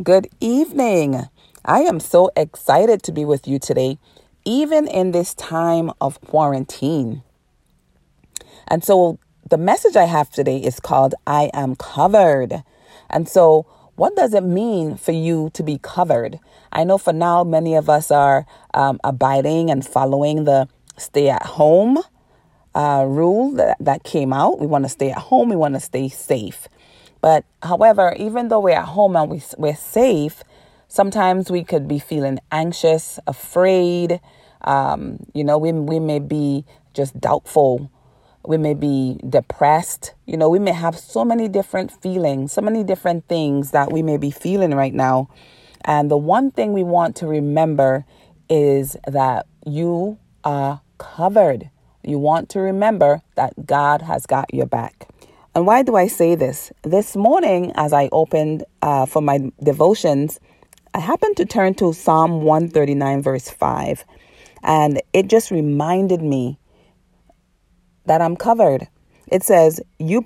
Good evening. I am so excited to be with you today, even in this time of quarantine. And so, the message I have today is called I Am Covered. And so, what does it mean for you to be covered? I know for now, many of us are um, abiding and following the stay at home uh, rule that, that came out. We want to stay at home, we want to stay safe. But however, even though we're at home and we, we're safe, sometimes we could be feeling anxious, afraid. Um, you know, we, we may be just doubtful. We may be depressed. You know, we may have so many different feelings, so many different things that we may be feeling right now. And the one thing we want to remember is that you are covered. You want to remember that God has got your back. And why do I say this? This morning, as I opened uh, for my devotions, I happened to turn to Psalm 139, verse 5, and it just reminded me that I'm covered. It says, "You."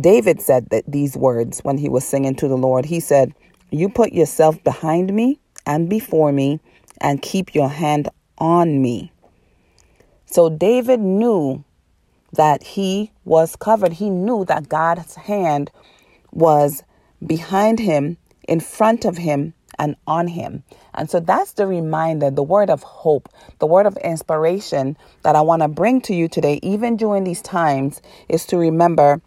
David said that these words when he was singing to the Lord. He said, "You put yourself behind me and before me, and keep your hand on me." So David knew that he was covered. He knew that God's hand was behind him, in front of him, and on him. And so that's the reminder, the word of hope, the word of inspiration that I want to bring to you today, even during these times, is to remember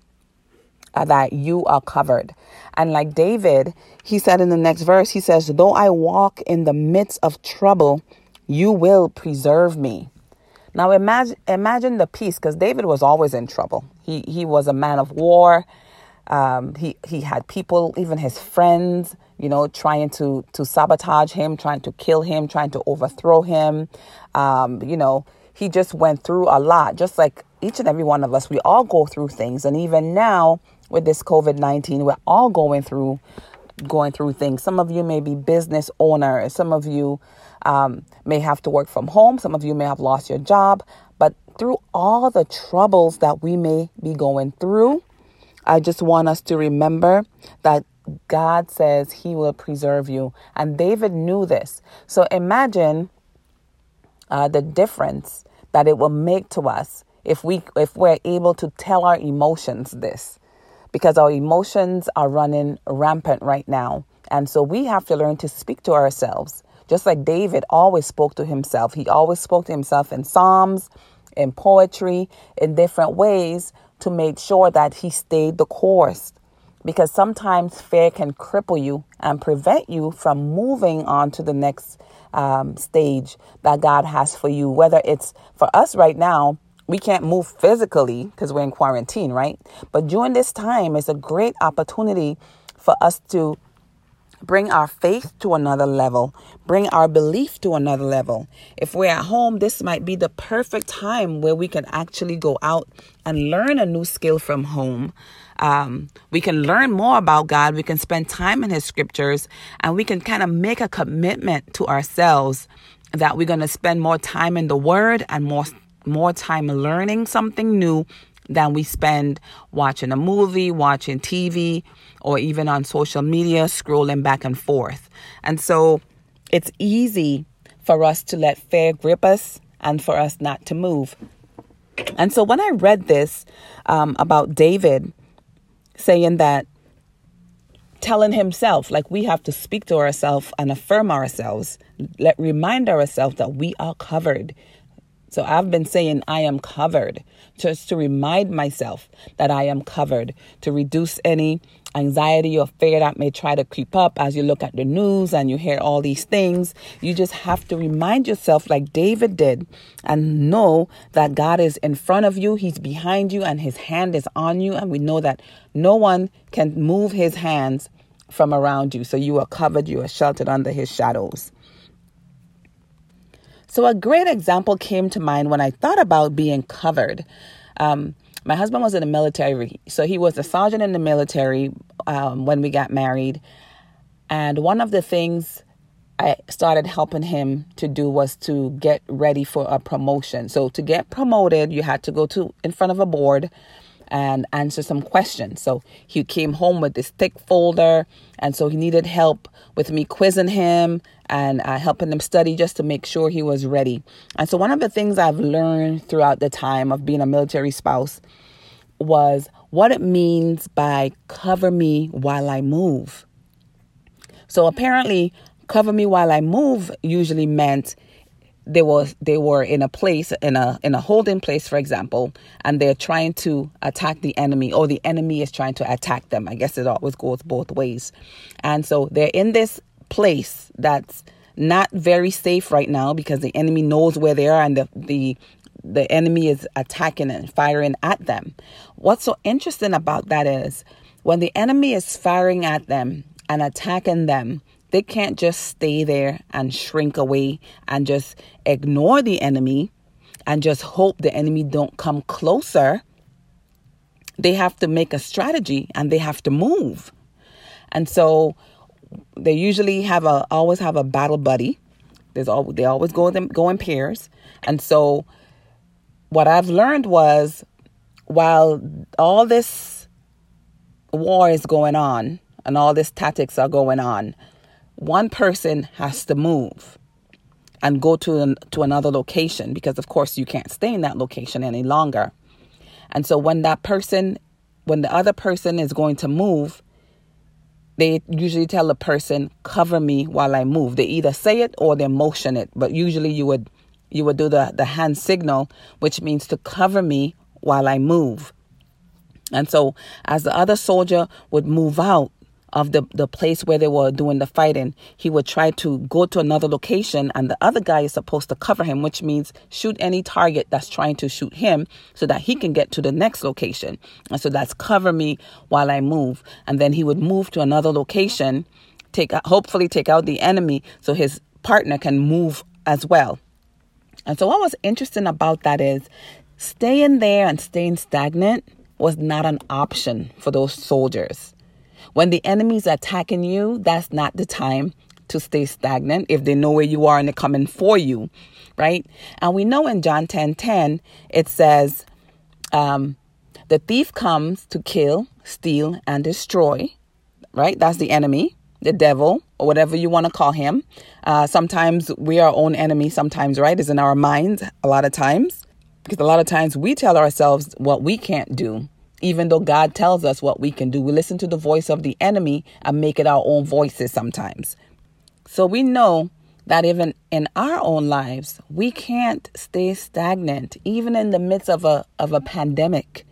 uh, that you are covered. And like David, he said in the next verse, he says, Though I walk in the midst of trouble, you will preserve me. Now imagine imagine the peace because David was always in trouble. He he was a man of war. Um, he he had people, even his friends, you know, trying to to sabotage him, trying to kill him, trying to overthrow him. Um, you know, he just went through a lot, just like each and every one of us. We all go through things, and even now with this COVID nineteen, we're all going through going through things. Some of you may be business owners. Some of you um, may have to work from home. Some of you may have lost your job. But through all the troubles that we may be going through, I just want us to remember that God says He will preserve you. And David knew this. So imagine uh, the difference that it will make to us if we if we're able to tell our emotions this because our emotions are running rampant right now and so we have to learn to speak to ourselves just like David always spoke to himself, he always spoke to himself in Psalms, in poetry, in different ways to make sure that he stayed the course. Because sometimes fear can cripple you and prevent you from moving on to the next um, stage that God has for you. Whether it's for us right now, we can't move physically because we're in quarantine, right? But during this time, it's a great opportunity for us to bring our faith to another level, bring our belief to another level. If we're at home, this might be the perfect time where we can actually go out and learn a new skill from home. Um, we can learn more about God, we can spend time in His scriptures, and we can kind of make a commitment to ourselves that we're going to spend more time in the Word and more more time learning something new than we spend watching a movie, watching TV, or even on social media, scrolling back and forth. And so it's easy for us to let fear grip us and for us not to move. And so when I read this um, about David saying that, telling himself, like we have to speak to ourselves and affirm ourselves, let remind ourselves that we are covered. So I've been saying I am covered just to remind myself that I am covered, to reduce any anxiety or fear that may try to creep up as you look at the news and you hear all these things. You just have to remind yourself, like David did, and know that God is in front of you, He's behind you, and His hand is on you. And we know that no one can move His hands from around you. So you are covered, you are sheltered under His shadows. So, a great example came to mind when I thought about being covered. Um, my husband was in the military, so he was a sergeant in the military um, when we got married. And one of the things I started helping him to do was to get ready for a promotion. So, to get promoted, you had to go to in front of a board and answer some questions. So he came home with this thick folder, and so he needed help with me quizzing him and uh, helping him study just to make sure he was ready. And so, one of the things I've learned throughout the time of being a military spouse was what it means by cover me while I move. So, apparently, cover me while I move usually meant they was they were in a place in a in a holding place for example and they're trying to attack the enemy or the enemy is trying to attack them. I guess it always goes both ways. And so they're in this place that's not very safe right now because the enemy knows where they are and the the the enemy is attacking and firing at them. What's so interesting about that is when the enemy is firing at them and attacking them they can't just stay there and shrink away and just ignore the enemy and just hope the enemy don't come closer. They have to make a strategy and they have to move. And so they usually have a always have a battle buddy. There's all they always go them go in pairs. And so what I've learned was while all this war is going on and all these tactics are going on, one person has to move and go to an, to another location because of course you can't stay in that location any longer. And so when that person when the other person is going to move, they usually tell the person cover me while I move. They either say it or they motion it, but usually you would you would do the the hand signal which means to cover me while I move. And so as the other soldier would move out, of the, the place where they were doing the fighting, he would try to go to another location and the other guy is supposed to cover him, which means shoot any target that's trying to shoot him so that he can get to the next location. And so that's cover me while I move. And then he would move to another location, take hopefully take out the enemy so his partner can move as well. And so what was interesting about that is staying there and staying stagnant was not an option for those soldiers. When the enemy's attacking you, that's not the time to stay stagnant if they know where you are and they're coming for you, right? And we know in John 10 10, it says, um, the thief comes to kill, steal, and destroy, right? That's the enemy, the devil, or whatever you want to call him. Uh, sometimes we are our own enemy, sometimes, right? Is in our minds a lot of times. Because a lot of times we tell ourselves what we can't do even though God tells us what we can do. We listen to the voice of the enemy and make it our own voices sometimes. So we know that even in our own lives, we can't stay stagnant, even in the midst of a of a pandemic,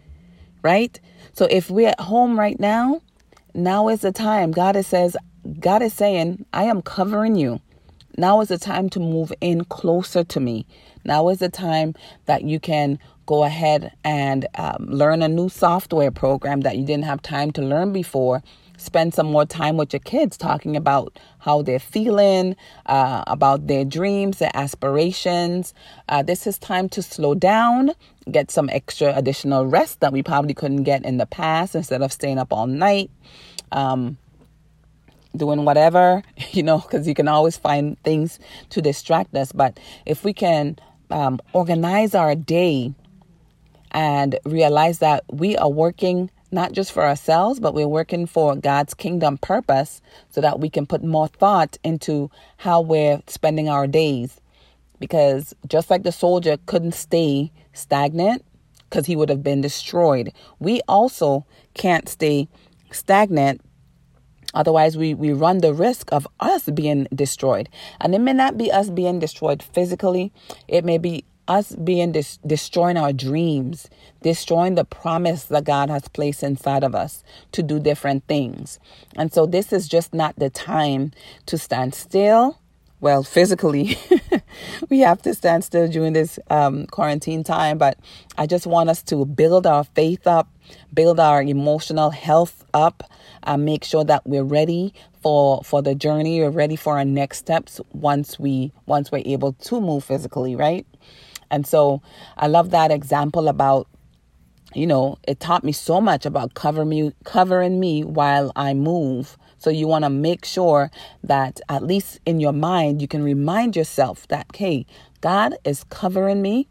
right? So if we're at home right now, now is the time. God is says, God is saying, I am covering you. Now is the time to move in closer to me. Now is the time that you can go ahead and um, learn a new software program that you didn't have time to learn before. Spend some more time with your kids talking about how they're feeling, uh, about their dreams, their aspirations. Uh, this is time to slow down, get some extra additional rest that we probably couldn't get in the past instead of staying up all night. Um, doing whatever, you know, because you can always find things to distract us. But if we can um, organize our day and realize that we are working not just for ourselves, but we're working for God's kingdom purpose so that we can put more thought into how we're spending our days. Because just like the soldier couldn't stay stagnant because he would have been destroyed, we also can't stay stagnant. Otherwise, we, we run the risk of us being destroyed. And it may not be us being destroyed physically, it may be us being dis- destroying our dreams, destroying the promise that God has placed inside of us to do different things. And so this is just not the time to stand still. Well, physically, we have to stand still during this um, quarantine time, but I just want us to build our faith up, build our emotional health up, and make sure that we're ready for for the journey. We're ready for our next steps once we once we're able to move physically, right? And so I love that example about you know, it taught me so much about cover me covering me while I move. So you want to make sure that at least in your mind you can remind yourself that hey, God is covering me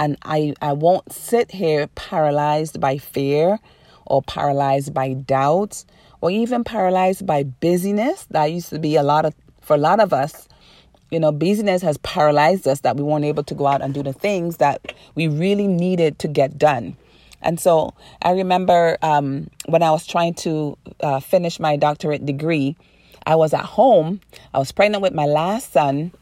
and I, I won't sit here paralyzed by fear or paralyzed by doubts or even paralyzed by busyness. That used to be a lot of, for a lot of us, you know, busyness has paralyzed us that we weren't able to go out and do the things that we really needed to get done. And so I remember um, when I was trying to uh, finish my doctorate degree, I was at home. I was pregnant with my last son.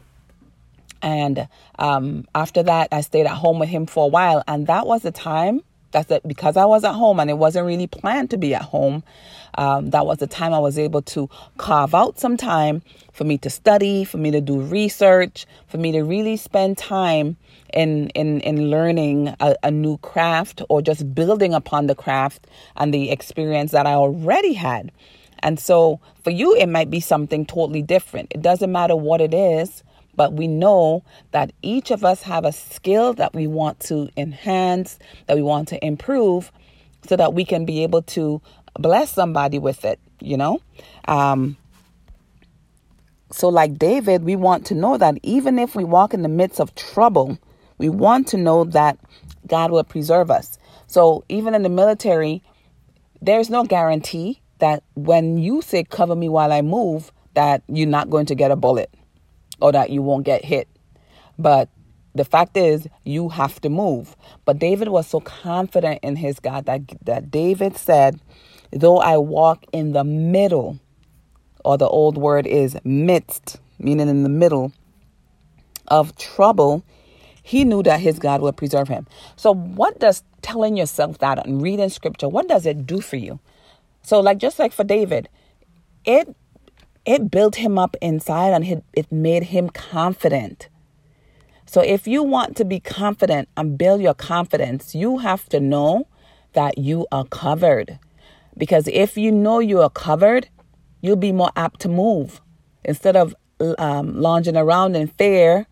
And um, after that, I stayed at home with him for a while. And that was the time that's it because I was at home and it wasn't really planned to be at home. Um, that was the time I was able to carve out some time for me to study, for me to do research, for me to really spend time in in in learning a, a new craft or just building upon the craft and the experience that I already had. And so for you, it might be something totally different. It doesn't matter what it is but we know that each of us have a skill that we want to enhance, that we want to improve so that we can be able to bless somebody with it, you know? Um, so, like David, we want to know that even if we walk in the midst of trouble, we want to know that God will preserve us. So, even in the military, there's no guarantee that when you say, cover me while I move, that you're not going to get a bullet or that you won't get hit. But the fact is, you have to move. But David was so confident in his God that, that David said, Though I walk in the middle, or the old word is midst, meaning in the middle of trouble, he knew that his God would preserve him. So, what does telling yourself that and reading scripture, what does it do for you? So, like just like for David, it it built him up inside and it made him confident. So if you want to be confident and build your confidence, you have to know that you are covered. Because if you know you are covered, you'll be more apt to move. Instead of um, lounging around in fear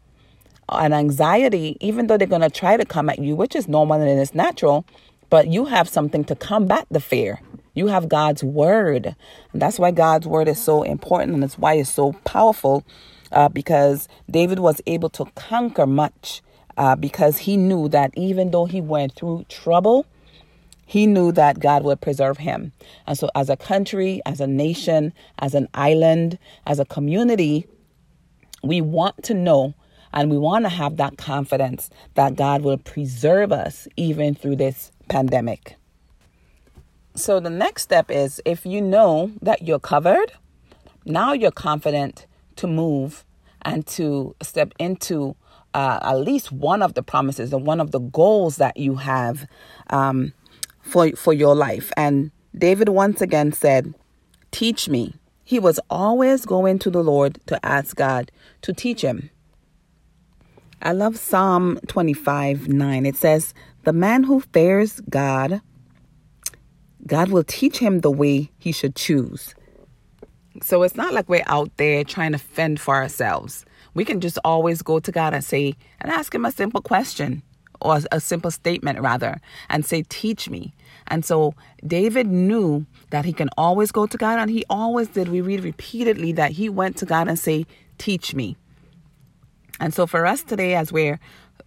and anxiety, even though they're going to try to come at you, which is normal and it's natural, but you have something to combat the fear. You have God's word. And that's why God's word is so important and that's why it's so powerful uh, because David was able to conquer much uh, because he knew that even though he went through trouble, he knew that God would preserve him. And so, as a country, as a nation, as an island, as a community, we want to know and we want to have that confidence that God will preserve us even through this pandemic. So the next step is if you know that you're covered, now you're confident to move and to step into uh, at least one of the promises and one of the goals that you have um, for for your life. And David once again said, "Teach me." He was always going to the Lord to ask God to teach him. I love Psalm 25 9. It says, The man who fears God God will teach him the way he should choose. So it's not like we're out there trying to fend for ourselves. We can just always go to God and say, and ask him a simple question or a simple statement rather, and say, Teach me. And so David knew that he can always go to God, and he always did. We read repeatedly that he went to God and say, Teach me. And so for us today, as we're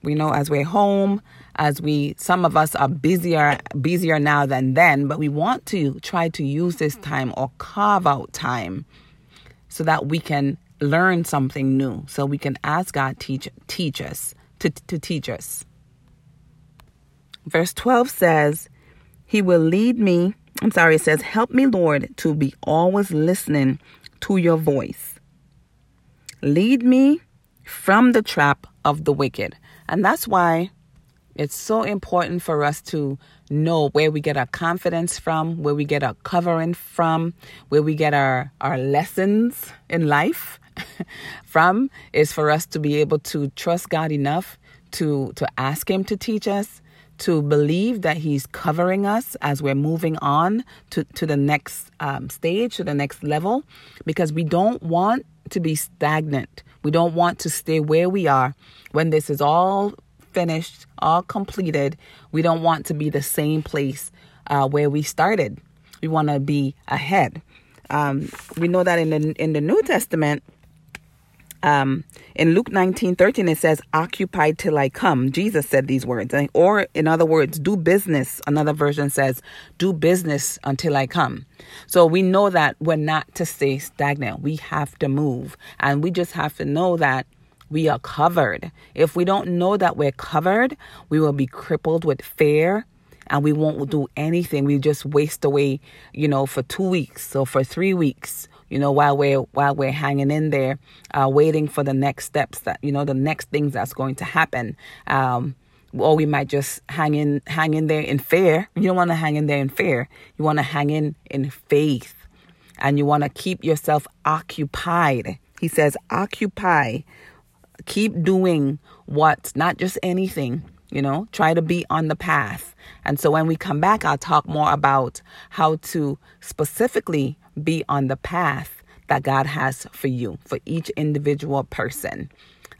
we know as we're home, as we some of us are busier busier now than then, but we want to try to use this mm-hmm. time or carve out time so that we can learn something new. So we can ask God teach teach us to, to teach us. Verse 12 says, He will lead me. I'm sorry, it says, Help me, Lord, to be always listening to your voice. Lead me from the trap of the wicked. And that's why it's so important for us to know where we get our confidence from, where we get our covering from, where we get our, our lessons in life from, is for us to be able to trust God enough to, to ask Him to teach us, to believe that He's covering us as we're moving on to, to the next um, stage, to the next level, because we don't want to be stagnant. We don't want to stay where we are when this is all finished, all completed. We don't want to be the same place uh, where we started. We want to be ahead. Um, we know that in the in the New Testament, Um, in Luke 19 13, it says, Occupy till I come. Jesus said these words. Or, in other words, do business. Another version says, Do business until I come. So we know that we're not to stay stagnant. We have to move. And we just have to know that we are covered. If we don't know that we're covered, we will be crippled with fear and we won't do anything. We just waste away, you know, for two weeks or for three weeks, you know, while we're while we're hanging in there, uh, waiting for the next steps that you know the next things that's going to happen. Um, or we might just hang in hang in there in fear. You don't want to hang in there in fear. You want to hang in in faith, and you want to keep yourself occupied. He says, occupy. Keep doing what, not just anything, you know, try to be on the path. And so when we come back, I'll talk more about how to specifically be on the path that God has for you, for each individual person.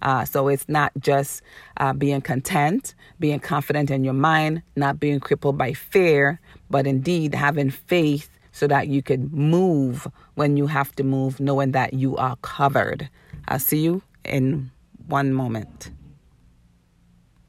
Uh, so it's not just uh, being content, being confident in your mind, not being crippled by fear, but indeed having faith so that you can move when you have to move, knowing that you are covered. I'll see you in one moment.